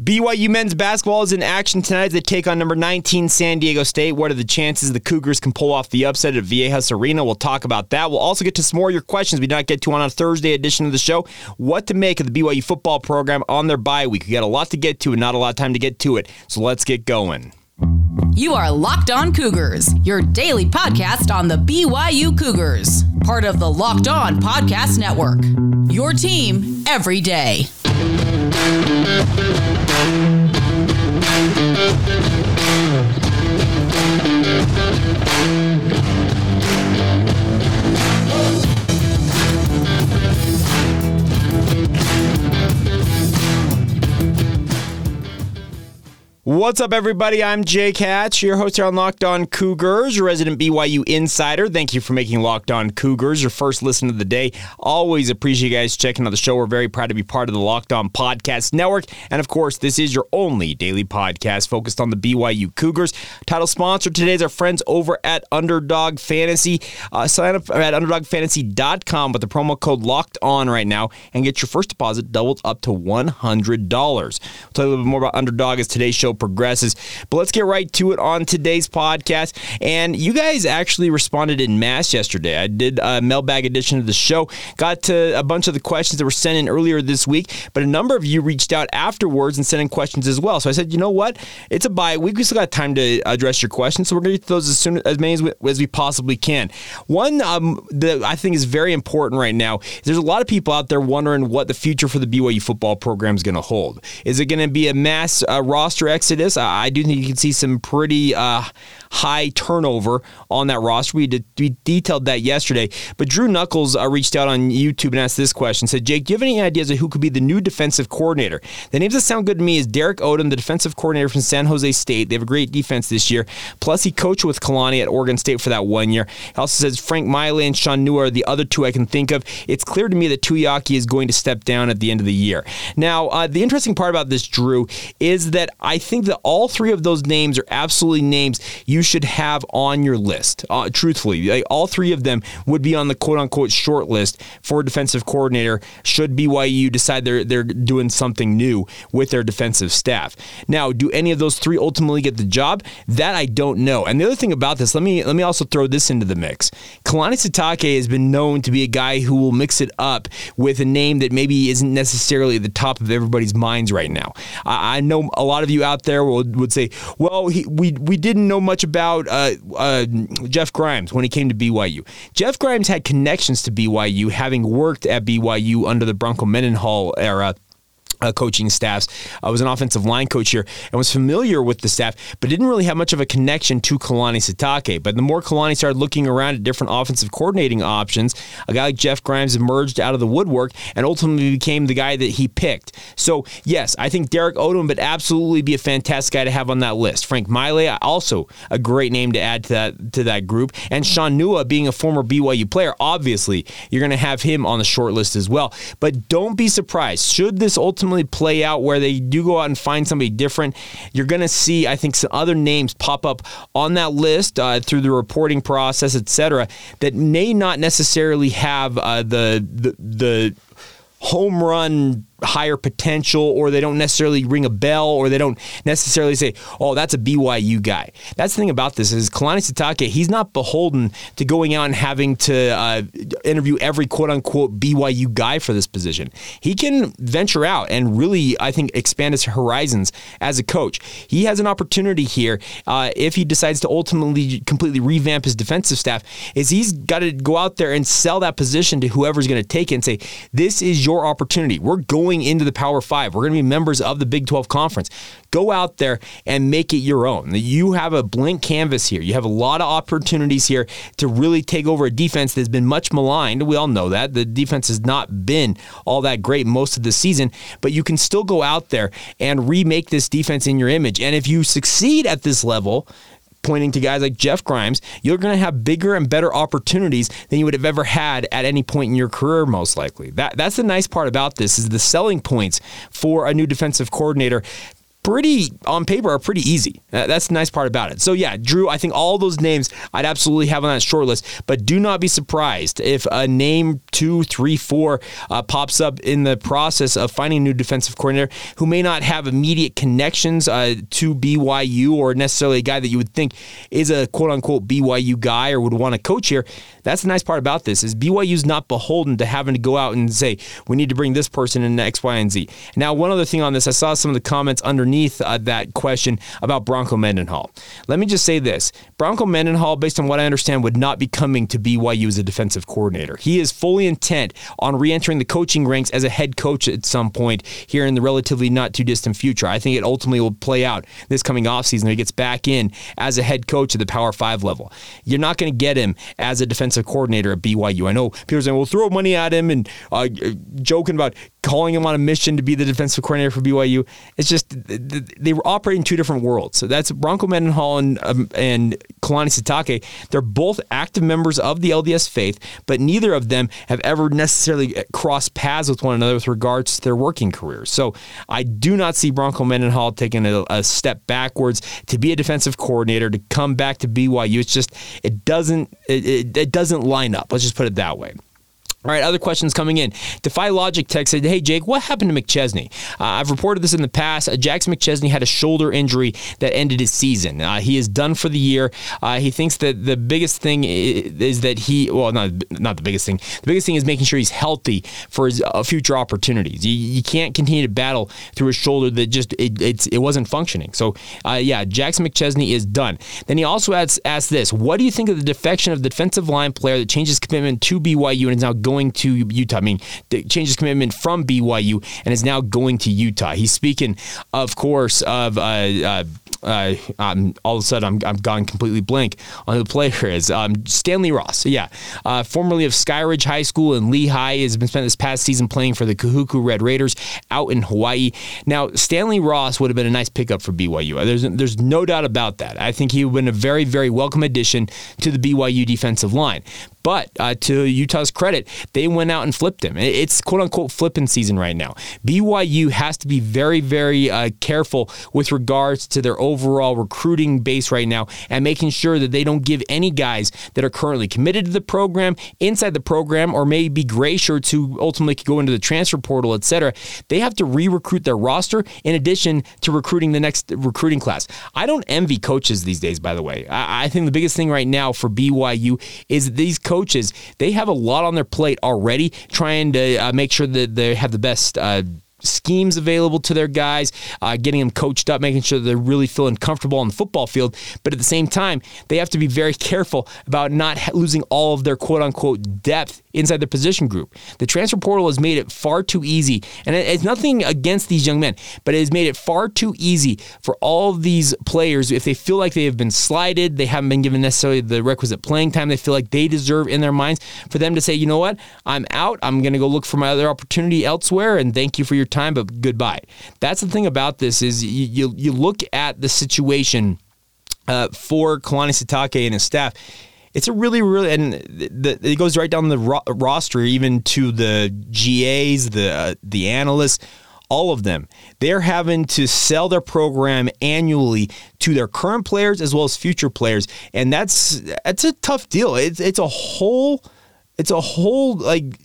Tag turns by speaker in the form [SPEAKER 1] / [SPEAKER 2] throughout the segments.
[SPEAKER 1] BYU men's basketball is in action tonight as they take on number 19 San Diego State. What are the chances the Cougars can pull off the upset at Viejas Arena? We'll talk about that. We'll also get to some more of your questions we did not get to on a Thursday edition of the show. What to make of the BYU football program on their bye week. We got a lot to get to and not a lot of time to get to it. So let's get going.
[SPEAKER 2] You are Locked On Cougars, your daily podcast on the BYU Cougars, part of the Locked On Podcast Network. Your team every day. Thank you.
[SPEAKER 1] What's up, everybody? I'm Jake Hatch, your host here on Locked On Cougars, your resident BYU insider. Thank you for making Locked On Cougars your first listen of the day. Always appreciate you guys checking out the show. We're very proud to be part of the Locked On Podcast Network. And of course, this is your only daily podcast focused on the BYU Cougars. Title sponsor today is our friends over at Underdog Fantasy. Uh, sign up at UnderdogFantasy.com with the promo code Locked On right now and get your first deposit doubled up to $100. We'll tell you a little bit more about Underdog as today's show progresses. But let's get right to it on today's podcast. And you guys actually responded in mass yesterday. I did a mailbag edition of the show, got to a bunch of the questions that were sent in earlier this week, but a number of you reached out afterwards and sent in questions as well. So I said, you know what? It's a bye week. We still got time to address your questions, so we're going to get those as soon as many as we, as we possibly can. One um, that I think is very important right now. There's a lot of people out there wondering what the future for the BYU football program is going to hold. Is it going to be a mass uh, roster exodus. I do think you can see some pretty uh, high turnover on that roster. We, we detailed that yesterday. But Drew Knuckles uh, reached out on YouTube and asked this question. Said, Jake, do you have any ideas of who could be the new defensive coordinator? The names that sound good to me is Derrick Odum, the defensive coordinator from San Jose State. They have a great defense this year. Plus, he coached with Kalani at Oregon State for that one year. He also says Frank Maile and Sean Nua are the other two I can think of. It's clear to me that Tuiaki is going to step down at the end of the year. Now, uh, the interesting part about this, Drew, is that I think that all three of those names are absolutely names you should have on your list. Uh, truthfully, like, all three of them would be on the quote unquote short list for defensive coordinator should BYU decide they're they're doing something new with their defensive staff. Now, do any of those three ultimately get the job? That I don't know. And the other thing about this, let me let me also throw this into the mix. Kalani Sitake has been known to be a guy who will mix it up with a name that maybe isn't necessarily at the top of everybody's minds right now. I, I know a lot of you out there will, would say, well, he, we we didn't know much about uh, uh, Jeff Grimes when he came to BYU. Jeff Grimes had connections to BYU, having worked at BYU under the Bronco Mendenhall era uh, coaching staffs. I was an offensive line coach here and was familiar with the staff, but didn't really have much of a connection to Kalani Sitake. But the more Kalani started looking around at different offensive coordinating options, a guy like Jeff Grimes emerged out of the woodwork and ultimately became the guy that he picked. So, yes, I think Derrick Odum would absolutely be a fantastic guy to have on that list. Frank Maile, also a great name to add to that to that group. And Sean Nua, being a former BYU player, obviously you're going to have him on the short list as well. But don't be surprised. Should this ultimately ultimately play out where they do go out and find somebody different, you're going to see, I think, some other names pop up on that list uh, through the reporting process, et cetera, that may not necessarily have uh, the, the the home run higher potential or they don't necessarily ring a bell or they don't necessarily say, oh, that's a BYU guy. That's the thing about this is Kalani Sitake, he's not beholden to going out and having to uh, interview every quote unquote BYU guy for this position. He can venture out and really, I think, expand his horizons as a coach. He has an opportunity here uh, if he decides to ultimately completely revamp his defensive staff is he's got to go out there and sell that position to whoever's going to take it and say, this is your opportunity. We're going going into the Power Five. We're going to be members of the Big 12 Conference. Go out there and make it your own. You have a blank canvas here. You have a lot of opportunities here to really take over a defense that's been much maligned. We all know that. The defense has not been all that great most of the season, but you can still go out there and remake this defense in your image. And if you succeed at this level, pointing to guys like Jeff Grimes, you're going to have bigger and better opportunities than you would have ever had at any point in your career, most likely. That that's the nice part about this is the selling points for a new defensive coordinator pretty on paper are pretty easy. That's the nice part about it. So yeah, Drew, I think all those names I'd absolutely have on that short list, but do not be surprised if a name two, three, four uh, pops up in the process of finding a new defensive coordinator who may not have immediate connections uh, to BYU or necessarily a guy that you would think is a quote unquote BYU guy or would want to coach here. That's the nice part about this is BYU's not beholden to having to go out and say we need to bring this person in X, Y, and Z. Now, one other thing on this, I saw some of the comments underneath uh, that question about Bronco Mendenhall. Let me just say this: Bronco Mendenhall, based on what I understand, would not be coming to BYU as a defensive coordinator. He is fully intent on re-entering the coaching ranks as a head coach at some point here in the relatively not too distant future. I think it ultimately will play out this coming offseason. He gets back in as a head coach at the Power Five level. You're not going to get him as a defensive coordinator at BYU. I know people are saying, "We'll throw money at him," and uh, joking about calling him on a mission to be the defensive coordinator for BYU. It's just they were operating two different worlds. So that's Bronco Mendenhall and um, and Kalani Sitake. They're both active members of the LDS faith, but neither of them have ever necessarily crossed paths with one another with regards to their working careers. So I do not see Bronco Mendenhall taking a, a step backwards to be a defensive coordinator to come back to BYU. It's just it doesn't it, it, it doesn't line up. Let's just put it that way. All right, other questions coming in. Defy Logic text said, Hey, Jake, what happened to McChesney? Uh, I've reported this in the past. Uh, Jackson McChesney had a shoulder injury that ended his season. Uh, he is done for the year. Uh, he thinks that the biggest thing is, that he, well, not, not the biggest thing. The biggest thing is making sure he's healthy for his uh, future opportunities. You, you, can't continue to battle through a shoulder that just, it, it wasn't functioning. So, uh, yeah, Jackson McChesney is done. Then he also asked, asked this What do you think of the defection of the defensive line player that changed his commitment to BYU and is now going to Utah. I mean, changed his commitment from BYU and is now going to Utah. He's speaking, of course, of uh, uh, uh, um, all of a sudden I'm, I'm gone completely blank on the player is. Um, Stanley Ross, yeah, uh, formerly of Skyridge High School in Lehi, has been spent this past season playing for the Kahuku Red Raiders out in Hawaii. Now, Stanley Ross would have been a nice pickup for BYU. There's there's no doubt about that. I think he would have been a very very welcome addition to the BYU defensive line. But uh, to Utah's credit, they went out and flipped him. It's quote unquote flipping season right now. BYU has to be very, very uh, careful with regards to their overall recruiting base right now and making sure that they don't give any guys that are currently committed to the program, inside the program, or maybe gray shirts who ultimately could go into the transfer portal, etc. They have to re recruit their roster in addition to recruiting the next recruiting class. I don't envy coaches these days, by the way. I, I think the biggest thing right now for BYU is these coaches, they have a lot on their plate already, trying to uh, make sure that they have the best. Uh, schemes available to their guys, uh, getting them coached up, making sure they're really feeling comfortable on the football field. But at the same time, they have to be very careful about not losing all of their quote unquote depth inside the position group. The transfer portal has made it far too easy, and it's nothing against these young men, but it has made it far too easy for all of these players if they feel like they have been slighted, they haven't been given necessarily the requisite playing time they feel like they deserve in their minds, for them to say, you know what, I'm out, I'm going to go look for my other opportunity elsewhere, and thank you for your time, but goodbye. That's the thing about this is you you, you look at the situation uh, for Kalani Sitake and his staff it's a really, really, and the, it goes right down the ro- roster, even to the GAs, the uh, the analysts, all of them. They're having to sell their program annually to their current players as well as future players, and that's that's a tough deal. It's it's a whole, it's a whole like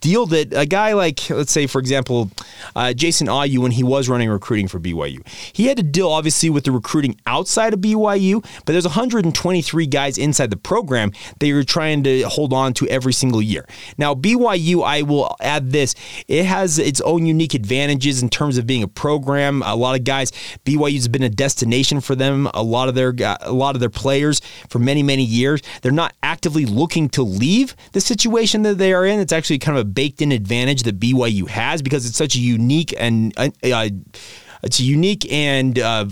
[SPEAKER 1] deal that a guy like, let's say, for example, uh, Jason Ayu, when he was running recruiting for BYU, he had to deal obviously with the recruiting outside of BYU, but there's 123 guys inside the program that you're trying to hold on to every single year. Now, BYU, I will add this, it has its own unique advantages in terms of being a program. A lot of guys, BYU's been a destination for them. A lot of their a lot of their players for many many years. They're not actively looking to leave the situation that they are in. It's actually kind of a baked in advantage that BYU has because it's such a unique and uh, uh it's a unique and uh,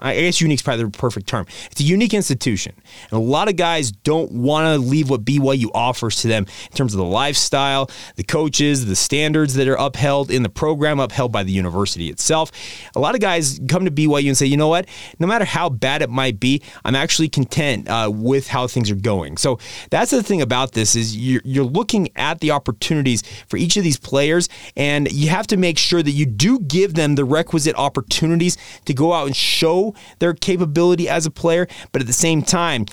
[SPEAKER 1] I guess unique is probably the perfect term. It's a unique institution, and a lot of guys don't want to leave what BYU offers to them in terms of the lifestyle, the coaches, the standards that are upheld in the program, upheld by the university itself. A lot of guys come to BYU and say, you know what? No matter how bad it might be, I'm actually content uh, with how things are going. So that's the thing about this is you're, you're looking at the opportunities for each of these players, and you have to make sure that you do give them the requisite requisite opportunities to go out and show their capability as a player, but at the same time,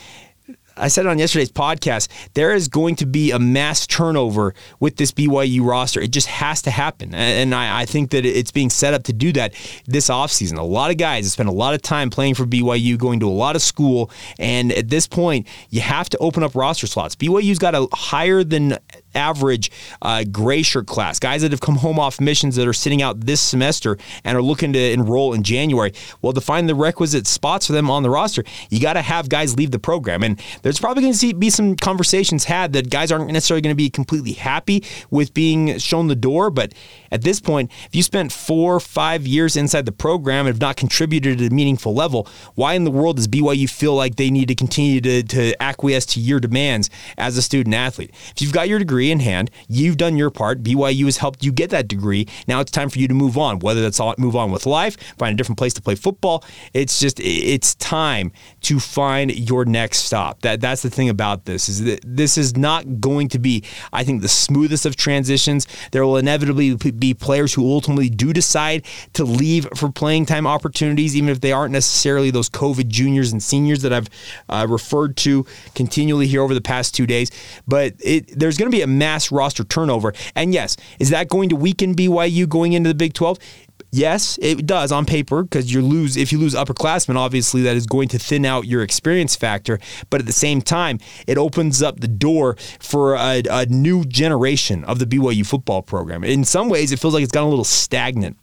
[SPEAKER 1] I said it on yesterday's podcast, there is going to be a mass turnover with this BYU roster. It just has to happen. And I, I, think that it's being set up to do that this offseason. A lot of guys have spent a lot of time playing for BYU, going to a lot of school. And at this point, you have to open up roster slots. BYU's got a higher than average uh, shirt class, guys that have come home off missions that are sitting out this semester and are looking to enroll in January. Well, to find the requisite spots for them on the roster, you got to have guys leave the program. And there's probably going to be some conversations had that guys aren't necessarily going to be completely happy with being shown the door. But at this point, if you spent four, five years inside the program and have not contributed at a meaningful level, why in the world does BYU feel like they need to continue to, to acquiesce to your demands as a student athlete? If you've got your degree, degree in hand. You've done your part. BYU has helped you get that degree. Now it's time for you to move on, whether that's move on with life, find a different place to play football. It's just, it's time to find your next stop. That That's the thing about this is that this is not going to be, I think, the smoothest of transitions. There will inevitably be players who ultimately do decide to leave for playing time opportunities, even if they aren't necessarily those COVID juniors and seniors that I've uh, referred to continually here over the past two days. But it, there's going to be a mass roster turnover. And yes, is that going to weaken BYU going into the Big 12? Yes, it does on paper because you lose if you lose upperclassmen. Obviously, that is going to thin out your experience factor. But at the same time, it opens up the door for a, a new generation of the BYU football program. In some ways, it feels like it's gotten a little stagnant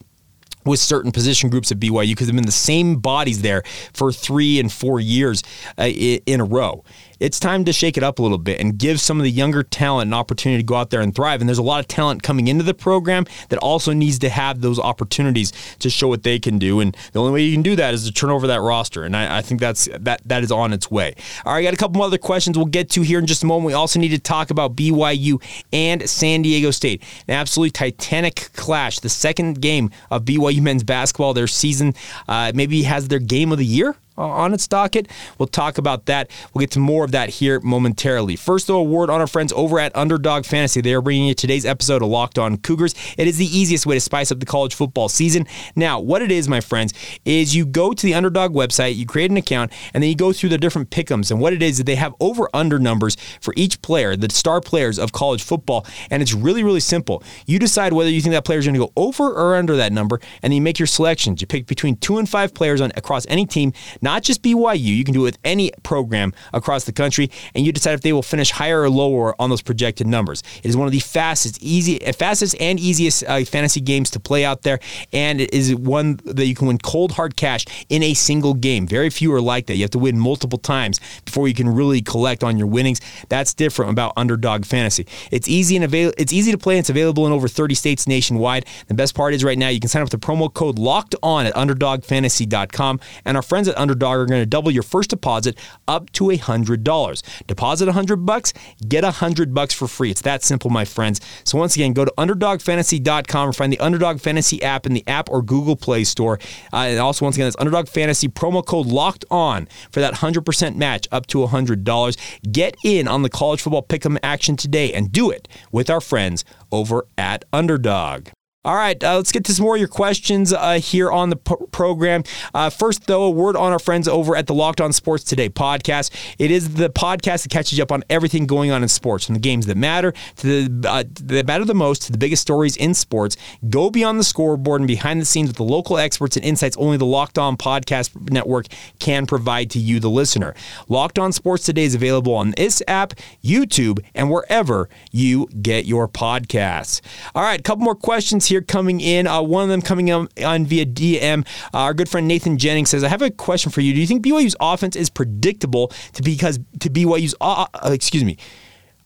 [SPEAKER 1] with certain position groups at BYU because they've been the same bodies there for three and four years uh, in a row it's time to shake it up a little bit and give some of the younger talent an opportunity to go out there and thrive. And there's a lot of talent coming into the program that also needs to have those opportunities to show what they can do. And the only way you can do that is to turn over that roster. And I, I think that's that that is on its way. All right, I got a couple other questions we'll get to here in just a moment. We also need to talk about BYU and San Diego State. An absolutely titanic clash. The second game of BYU men's basketball, their season uh, maybe has their game of the year on its docket. We'll talk about that. We'll get to more of that here momentarily. First, though, a word on our friends over at Underdog Fantasy. They are bringing you today's episode of Locked On Cougars. It is the easiest way to spice up the college football season. Now, what it is, my friends, is you go to the Underdog website, you create an account, and then you go through the different pickums. And what it is, is they have over under numbers for each player, the star players of college football. And it's really, really simple. You decide whether you think that player is going to go over or under that number, and then you make your selections. You pick between two and five players on across any team not just BYU. You can do it with any program across the country, and you decide if they will finish higher or lower on those projected numbers. It is one of the fastest, easy, fastest and easiest uh, fantasy games to play out there, and it is one that you can win cold hard cash in a single game. Very few are like that. You have to win multiple times before you can really collect on your winnings. That's different about underdog fantasy. It's easy and avail- It's easy to play. And it's available in over 30 states nationwide. The best part is right now you can sign up with the promo code Locked On at UnderdogFantasy.com, and our friends at Underdog are going going to double your first deposit up to $100. Deposit 100 bucks, get 100 bucks for free. It's that simple, my friends. So once again, go to underdogfantasy.com or find the Underdog Fantasy app in the app or Google Play Store. Uh, and also, once again, that's Underdog Fantasy promo code locked on for that 100% match up to $100. Get in on the college football pick'em action today and do it with our friends over at Underdog. All right, uh, let's get to some more of your questions uh, here on the p- program. Uh, first, though, a word on our friends over at the Locked On Sports Today podcast. It is the podcast that catches you up on everything going on in sports, from the games that matter to the uh, that matter the most to the biggest stories in sports. Go beyond the scoreboard and behind the scenes with the local experts and insights only the Locked On Podcast Network can provide to you, the listener. Locked On Sports Today is available on this app, YouTube, and wherever you get your podcasts. All right, a couple more questions here coming in. Uh, one of them coming on, on via DM. Uh, our good friend Nathan Jennings says, "I have a question for you. Do you think BYU's offense is predictable to because to BYU's uh, uh, excuse me?"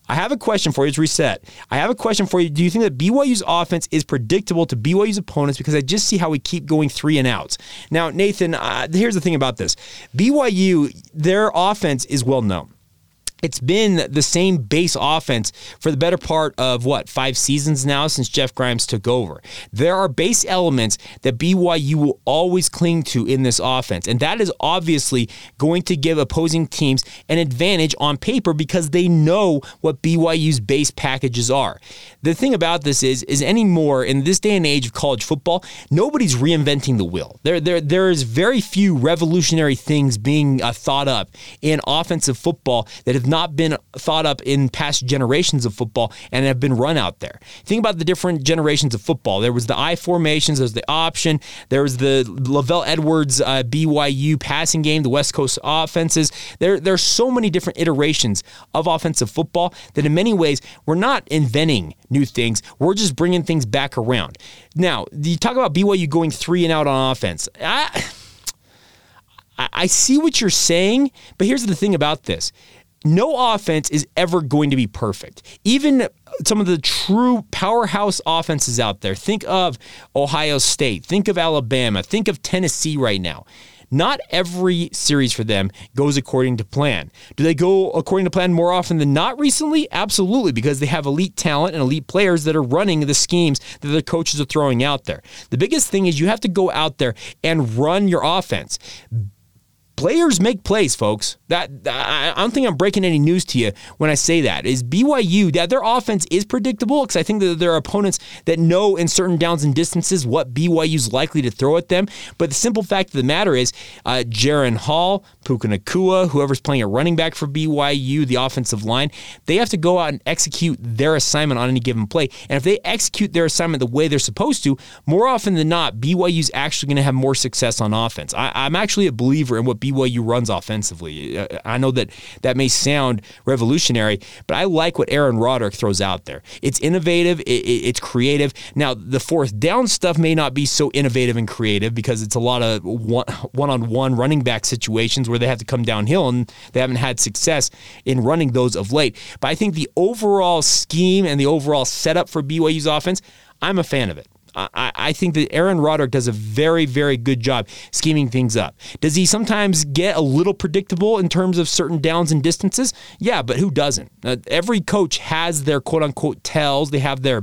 [SPEAKER 1] I have a question for you. It's reset. I have a question for you. Do you think that BYU's offense is predictable to BYU's opponents? Because I just see how we keep going three and outs. Now, Nathan, uh, here's the thing about this BYU, their offense is well known it's been the same base offense for the better part of what, five seasons now since Jeff Grimes took over. There are base elements that BYU will always cling to in this offense, and that is obviously going to give opposing teams an advantage on paper because they know what BYU's base packages are. The thing about this is, is anymore in this day and age of college football, nobody's reinventing the wheel. There, there, there is very few revolutionary things being uh, thought up in offensive football that have not been thought up in past generations of football and have been run out there. Think about the different generations of football. There was the I formations, there was the option, there was the LaVell Edwards uh, BYU passing game, the West Coast offenses. There, there are so many different iterations of offensive football that in many ways we're not inventing new things. We're just bringing things back around. Now, you talk about BYU going three and out on offense. I, I see what you're saying, but here's the thing about this no offense is ever going to be perfect. Even some of the true powerhouse offenses out there, think of Ohio State, think of Alabama, think of Tennessee right now. Not every series for them goes according to plan. Do they go according to plan more often than not recently? Absolutely, because they have elite talent and elite players that are running the schemes that the coaches are throwing out there. The biggest thing is you have to go out there and run your offense players make plays, folks. That I don't think I'm breaking any news to you when I say that. Is BYU that their offense is predictable because I think that there are opponents that know in certain downs and distances what BYU's likely to throw at them. But the simple fact of the matter is, uh, Jaren Hall, Puka Nacua, whoever's playing a running back for BYU, the offensive line, they have to go out and execute their assignment on any given play. And if they execute their assignment the way they're supposed to, more often than not, BYU's actually going to have more success on offense. I, I'm actually a believer in what BYU runs offensively. Uh, I know that that may sound revolutionary, but I like what Aaron Roderick throws out there. It's innovative, it, it, it's creative. Now, the fourth down stuff may not be so innovative and creative because it's a lot of one on one running back situations where they have to come downhill and they haven't had success in running those of late. But I think the overall scheme and the overall setup for BYU's offense, I'm a fan of it. I, I think that Aaron Roderick does a very, very good job scheming things up. Does he sometimes get a little predictable in terms of certain downs and distances? Yeah, but who doesn't? Uh, every coach has their quote unquote tells, they have their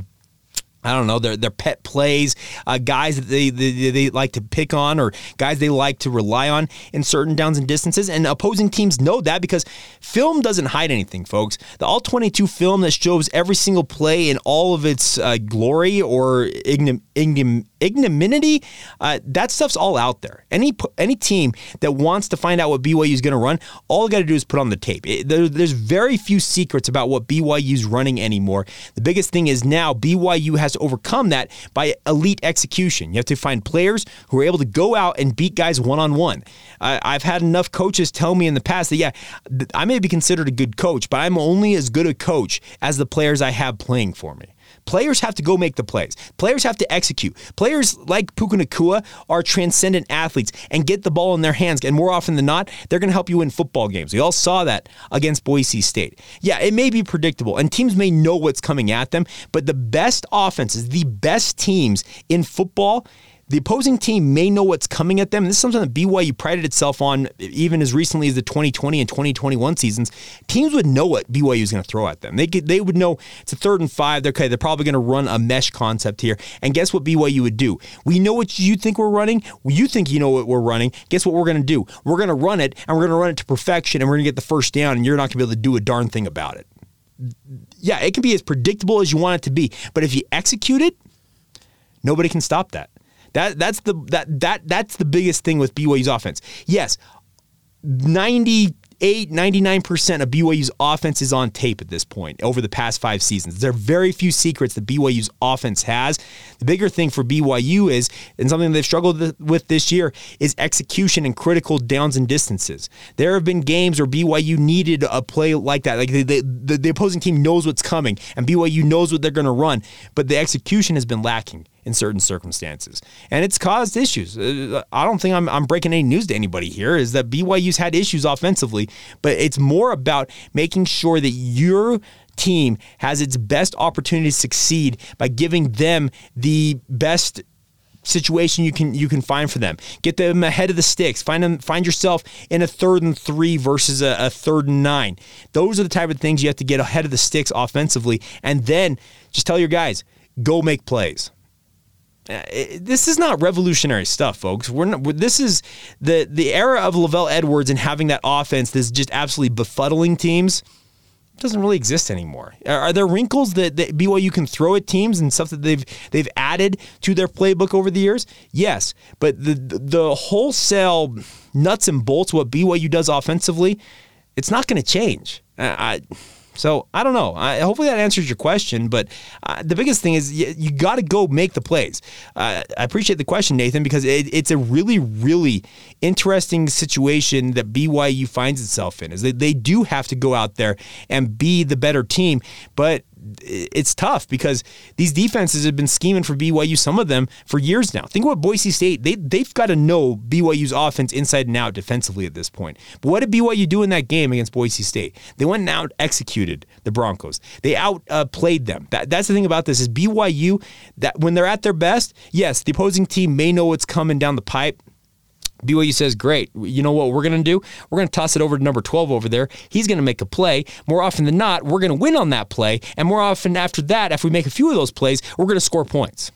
[SPEAKER 1] I don't know, their, their pet plays, uh, guys that they, they, they like to pick on or guys they like to rely on in certain downs and distances. And opposing teams know that because film doesn't hide anything, folks. The All 22 film that shows every single play in all of its uh, glory or ignom- ignom- ignominy, uh, that stuff's all out there. Any any team that wants to find out what BYU is going to run, all got to do is put on the tape. It, there, there's very few secrets about what BYU is running anymore. The biggest thing is now BYU has to overcome that by elite execution. You have to find players who are able to go out and beat guys one on one. I've had enough coaches tell me in the past that yeah, I may be considered a good coach, but I'm only as good a coach as the players I have playing for me. Players have to go make the plays. Players have to execute. Players like Puka Nacua are transcendent athletes and get the ball in their hands. And more often than not, they're going to help you win football games. We all saw that against Boise State. Yeah, it may be predictable, and teams may know what's coming at them, but the best offenses, the best teams in football, the opposing team may know what's coming at them. This is something that BYU prided itself on even as recently as the 2020 and 2021 seasons. Teams would know what BYU is going to throw at them. They could, they would know it's a third and five. They're, okay, they're probably going to run a mesh concept here. And guess what BYU would do? We know what you think we're running. You think you know what we're running. Guess what we're going to do? We're going to run it and we're going to run it to perfection and we're going to get the first down and you're not going to be able to do a darn thing about it. Yeah, it can be as predictable as you want it to be. But if you execute it, nobody can stop that. That that's the that that that's the biggest thing with BYU's offense. Yes, 98, 99% of BYU's offense is on tape at this point over the past five seasons. There are very few secrets that BYU's offense has. The bigger thing for BYU is, and something they've struggled with this year, is execution and critical downs and distances. There have been games where BYU needed a play like that. Like the, the, the opposing team knows what's coming and BYU knows what they're going to run, but the execution has been lacking in certain circumstances. And it's caused issues. Uh, I don't think I'm, I'm breaking any news to anybody here, is that BYU's had issues offensively, but it's more about making sure that your team has its best opportunity to succeed by giving them the best situation you can you can find for them. Get them ahead of the sticks. Find them find yourself in a third and three versus a, a third and nine. Those are the type of things you have to get ahead of the sticks offensively, and then just tell your guys go make plays. Uh, this is not revolutionary stuff, folks. We're not, this is the the era of LaVell Edwards and having that offense that's just absolutely befuddling teams doesn't really exist anymore. Are, there wrinkles that, that BYU can throw at teams and stuff that they've they've added to their playbook over the years? Yes, but the the wholesale nuts and bolts what BYU does offensively, it's not going to change. I, so I don't know. I, hopefully that answers your question. But uh, the biggest thing is you, you got to go make the plays. Uh, I appreciate the question, Nathan, because it, it's a really, really interesting situation that BYU finds itself in. Is they, they do have to go out there and be the better team, but it's tough because these defenses have been scheming for BYU, some of them for years now. Think about Boise State. They, they've got to know BYU's offense inside and out defensively at this point. But what did BYU do in that game against Boise State? They went and out executed the Broncos. They outplayed uh, them. That, that's the thing about this is BYU, that when they're at their best, yes, the opposing team may know what's coming down the pipe. BYU says, Great. You know what we're going to do? We're going to toss it over to number 12 over there. He's going to make a play. More often than not, we're going to win on that play. And more often after that, if we make a few of those plays, we're going to score points.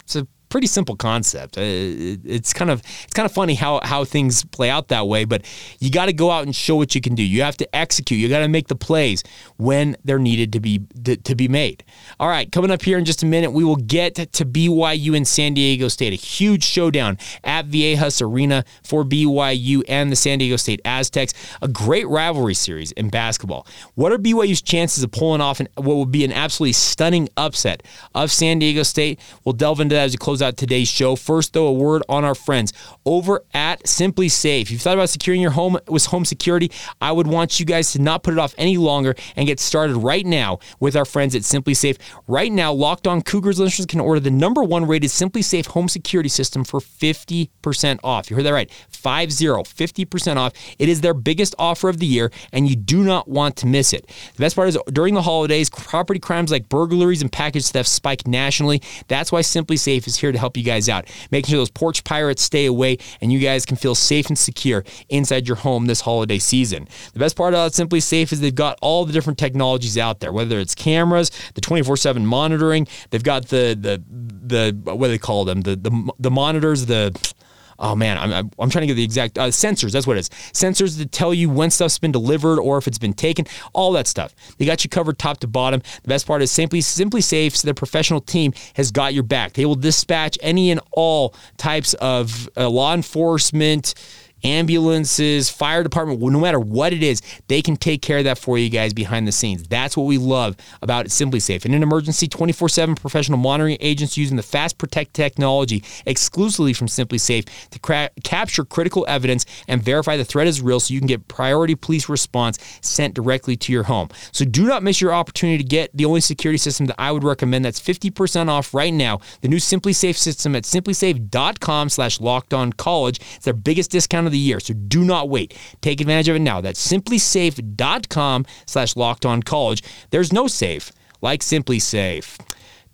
[SPEAKER 1] It's a pretty simple concept. Uh, it's kind of it's kind of funny how how things play out that way, but you got to go out and show what you can do. You have to execute. You got to make the plays when they're needed to be to, to, be made. All right, coming up here in just a minute, we will get to BYU and San Diego State, a huge showdown at Viejas Arena for BYU and the San Diego State Aztecs. A great rivalry series in basketball. What are BYU's chances of pulling off an, what would be an absolutely stunning upset of San Diego State? We'll delve into that as we close out today's show. First, though, a word on our friends over at SimpliSafe. If you've thought about securing your home with home security, I would want you guys to not put it off any longer and get started right now with our friends at SimpliSafe. Right now, Locked On Cougars listeners can order the number one rated SimpliSafe home security system for 50% off. You heard that right. 50, 50% off. It is their biggest offer of the year, and you do not want to miss it. The best part is during the holidays, property crimes like burglaries and package theft spike nationally. That's why SimpliSafe is here to help you guys out, making sure those porch pirates stay away and you guys can feel safe and secure inside your home this holiday season. The best part about SimpliSafe is they've got all the different technologies out there, whether it's cameras, the 24/7 monitoring, they've got the the the what do they call them, the the, the monitors, the oh man, I'm, I'm trying to get the exact uh, sensors. That's what it is. Sensors to tell you when stuff's been delivered or if it's been taken. All that stuff. They got you covered top to bottom. The best part is simply SimpliSafe. So their professional team has got your back. They will dispatch any and all types of uh, law enforcement ambulances, fire department, no matter what it is, they can take care of that for you guys behind the scenes. That's what we love about SimpliSafe. In an emergency, 24 7 professional monitoring agents using the Fast Protect technology exclusively from SimpliSafe to cra- capture critical evidence and verify the threat is real so you can get priority police response sent directly to your home. So do not miss your opportunity to get the only security system that I would recommend that's 50% off right now. The new SimpliSafe system at simplisafe.com slash locked on college. It's their biggest discount of the year. So do not wait. Take advantage of it now. That's simplisafe.com slash locked on college. There's no safe like SimpliSafe.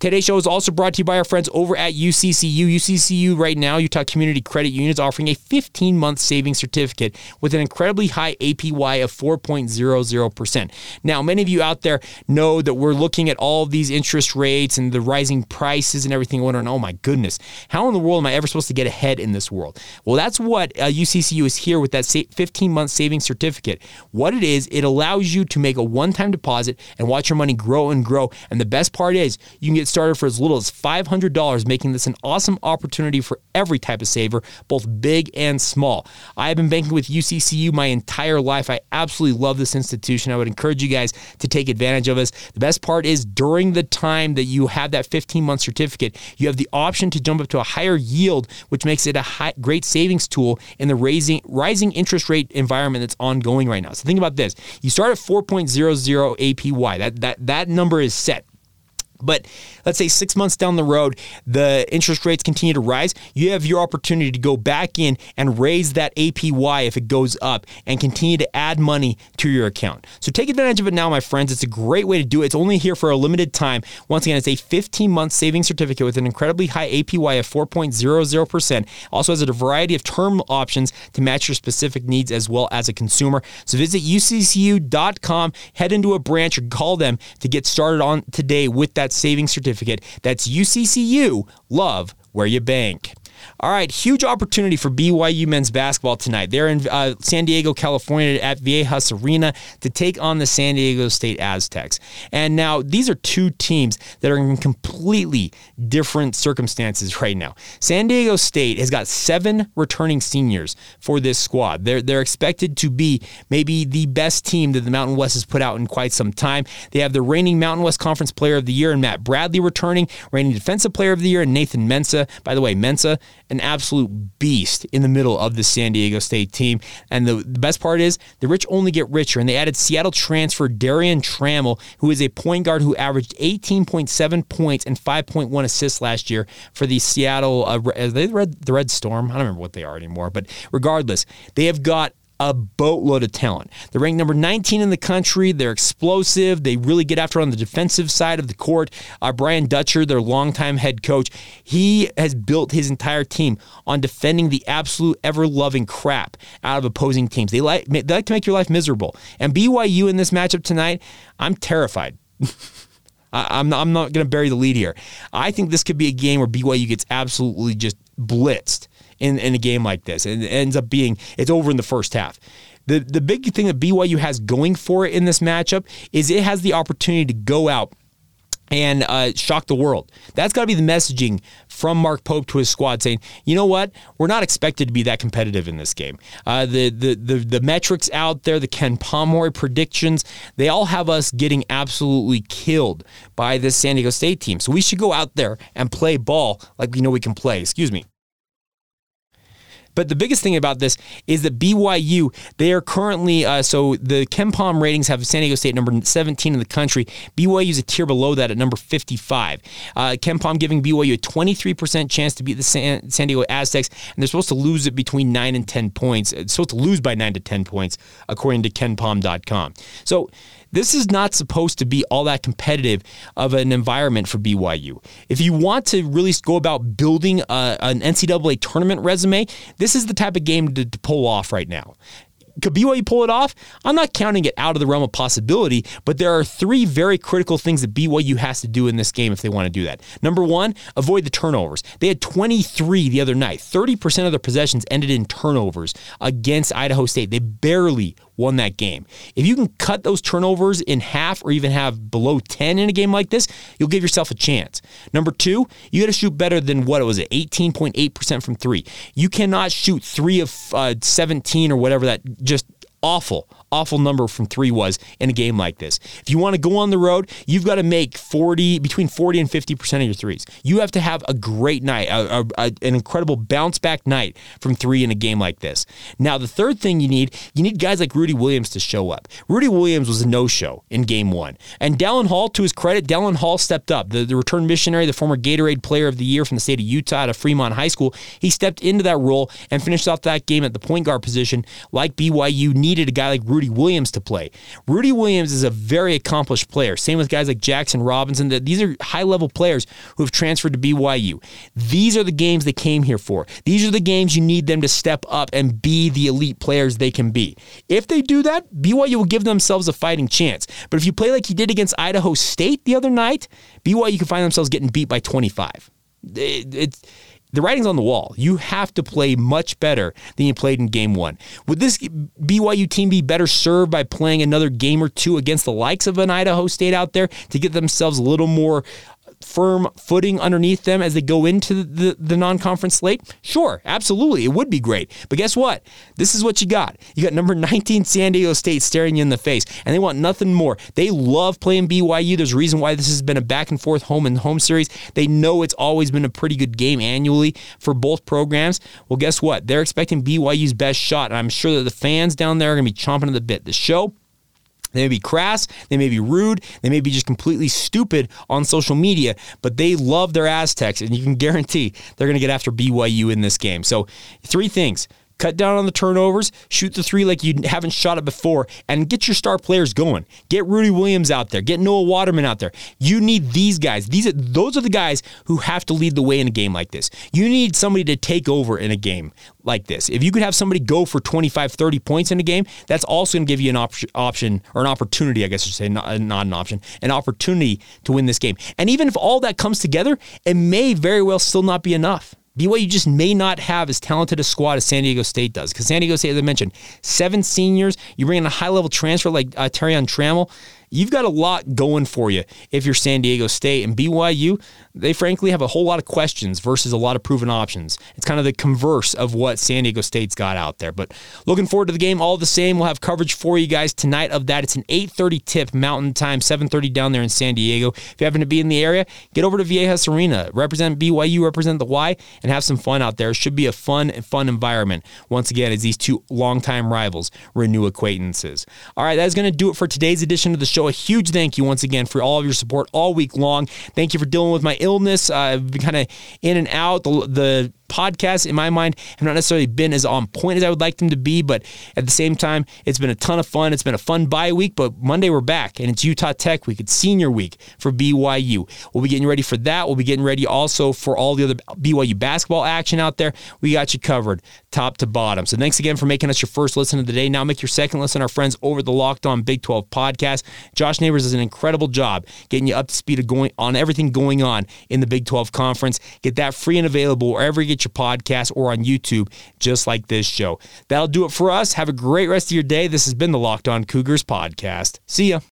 [SPEAKER 1] Today's show is also brought to you by our friends over at UCCU. UCCU right now, Utah Community Credit Union is offering a 15 month savings certificate with an incredibly high APY of 4.00%. Now, many of you out there know that we're looking at all these interest rates and the rising prices and everything, wondering, oh my goodness, how in the world am I ever supposed to get ahead in this world? Well, that's what uh, UCCU is here with that 15 month savings certificate. What it is, it allows you to make a one time deposit and watch your money grow and grow. And the best part is, you can get started for as little as $500, making this an awesome opportunity for every type of saver, both big and small. I have been banking with UCCU my entire life. I absolutely love this institution. I would encourage you guys to take advantage of us. The best part is during the time that you have that 15 month certificate, you have the option to jump up to a higher yield, which makes it a high, great savings tool in the raising, rising interest rate environment that's ongoing right now. So think about this. You start at 4.00 APY. That, that, that number is set But let's say six months down the road, the interest rates continue to rise. You have your opportunity to go back in and raise that APY if it goes up and continue to add money to your account. So take advantage of it now, my friends. It's a great way to do it. It's only here for a limited time. Once again, it's a 15 month savings certificate with an incredibly high APY of 4.00%. Also has a variety of term options to match your specific needs as well as a consumer. So visit uccu.com, head into a branch, or call them to get started on today with that savings certificate. That's UCCU. Love where you bank. All right, huge opportunity for BYU men's basketball tonight. They're in uh, San Diego, California at Viejas Arena to take on the San Diego State Aztecs. And now these are two teams that are in completely different circumstances right now. San Diego State has got seven returning seniors for this squad. They're, they're expected to be maybe the best team that the Mountain West has put out in quite some time. They have the reigning Mountain West Conference Player of the Year and Matt Bradley returning, reigning Defensive Player of the Year and Nathan Mensah. By the way, Mensah an absolute beast in the middle of the San Diego State team. And the, the best part is the rich only get richer. And they added Seattle transfer Darrion Trammell, who is a point guard who averaged 18.7 points and 5.1 assists last year for the Seattle. Uh, they read the Red Storm. I don't remember what they are anymore. But regardless, they have got a boatload of talent. They're ranked number 19 in the country. They're explosive. They really get after on the defensive side of the court. Uh, Brian Dutcher, their longtime head coach, he has built his entire team on defending the absolute ever loving crap out of opposing teams. They like, they like to make your life miserable. And BYU in this matchup tonight, I'm terrified. I'm not, I'm not going to bury the lead here. I think this could be a game where BYU gets absolutely just blitzed in, in a game like this. And it ends up being it's over in the first half. The the big thing that BYU has going for it in this matchup is it has the opportunity to go out and uh, shock the world. That's got to be the messaging from Mark Pope to his squad, saying, "You know what? We're not expected to be that competitive in this game. Uh, the, the the the metrics out there, the Ken Pomeroy predictions, they all have us getting absolutely killed by this San Diego State team. So we should go out there and play ball like we know we can play. Excuse me." But the biggest thing about this is that BYU, they are currently, uh, so the KenPom ratings have San Diego State number 17 in the country. BYU is a tier below that at number 55. Uh, KenPom giving BYU a 23% chance to beat the San, San Diego Aztecs, and they're supposed to lose it between 9 and 10 points. It's supposed to lose by 9 to 10 points, according to KenPom.com. So, this is not supposed to be all that competitive of an environment for BYU. If you want to really go about building uh, a, an NCAA tournament resume, this is the type of game to, to pull off right now. Could BYU pull it off? I'm not counting it out of the realm of possibility, but there are three very critical things that BYU has to do in this game if they want to do that. Number one, avoid the turnovers. They had 23 the other night. 30% of their possessions ended in turnovers against Idaho State. They barely won that game. If you can cut those turnovers in half or even have below 10 in a game like this, you'll give yourself a chance. Number two, you got to shoot better than what it was at 18.8% from three. You cannot shoot three of uh, 17 or whatever that just awful, awful number from three was in a game like this. If you want to go on the road, you've got to make 40, between 40 and 50% of your threes. You have to have a great night, a, a, a, an incredible bounce back night from three in a game like this. Now, the third thing you need, you need guys like Rudi Williams to show up. Rudi Williams was a no show in game one. And Dallin Hall, to his credit, Dallin Hall stepped up. The, the return missionary, the former Gatorade player of the year from the state of Utah of Fremont High School, he stepped into that role and finished off that game at the point guard position like BYU needed a guy like Rudi Williams to play. Rudi Williams is a very accomplished player. Same with guys like Jackson Robinson. These are high level players who have transferred to BYU. These are the games they came here for. These are the games you need them to step up and be the elite players they can be. If they do that, BYU will give themselves a fighting chance. But if you play like you did against Idaho State the other night, BYU can find themselves getting beat by 25. It, it's the writing's on the wall. You have to play much better than you played in game one. Would this BYU team be better served by playing another game or two against the likes of an Idaho State out there to get themselves a little more firm footing underneath them as they go into the, the non conference slate? Sure, absolutely. It would be great. But guess what? This is what you got. You got number 19 San Diego State staring you in the face, and they want nothing more. They love playing BYU. There's a reason why this has been a back and forth home and home series. They know it's always been a pretty good game annually for both programs. Well, guess what? They're expecting BYU's best shot, and I'm sure that the fans down there are going to be chomping at the bit. The show They may be crass, they may be rude, they may be just completely stupid on social media, but they love their Aztecs, and you can guarantee they're going to get after BYU in this game. So, three things cut down on the turnovers, shoot the three like you haven't shot it before, and get your star players going. Get Rudi Williams out there, get Noah Waterman out there. You need these guys. These are those are the guys who have to lead the way in a game like this. You need somebody to take over in a game like this. If you could have somebody go for 25, 30 points in a game, that's also going to give you an op- option or an opportunity, I guess I should say, not, not an option, an opportunity to win this game. And even if all that comes together, it may very well still not be enough. BYU just may not have as talented a squad as San Diego State does. Because San Diego State, as I mentioned, seven seniors. You bring in a high level transfer like uh, Darrion Trammell you've got a lot going for you if you're San Diego State. And BYU, they frankly have a whole lot of questions versus a lot of proven options. It's kind of the converse of what San Diego State's got out there. But looking forward to the game all the same. We'll have coverage for you guys tonight of that. It's an 8.30 tip Mountain Time, 7.30 down there in San Diego. If you happen to be in the area, get over to Viejas Arena. Represent BYU, represent the Y, and have some fun out there. It should be a fun and fun environment. Once again, as these two longtime rivals renew acquaintances. All right, that is going to do it for today's edition of the show A huge thank you once again for all of your support all week long. Thank you for dealing with my illness. I've been kind of in and out. The, the podcasts, in my mind, have not necessarily been as on point as I would like them to be. But at the same time, it's been a ton of fun. It's been a fun bye week. But Monday we're back, and it's Utah Tech week. It's senior week for BYU. We'll be getting ready for that. We'll be getting ready also for all the other BYU basketball action out there. We got you covered top to bottom. So thanks again for making us your first listen of the day. Now make your second listen. Our friends over the Locked On Big 12 podcast. Josh Neighbors does an incredible job getting you up to speed going on everything going on in the Big 12 conference. Get that free and available wherever you get your podcast or on YouTube, just like this show. That'll do it for us. Have a great rest of your day. This has been the Locked On Cougars podcast. See ya.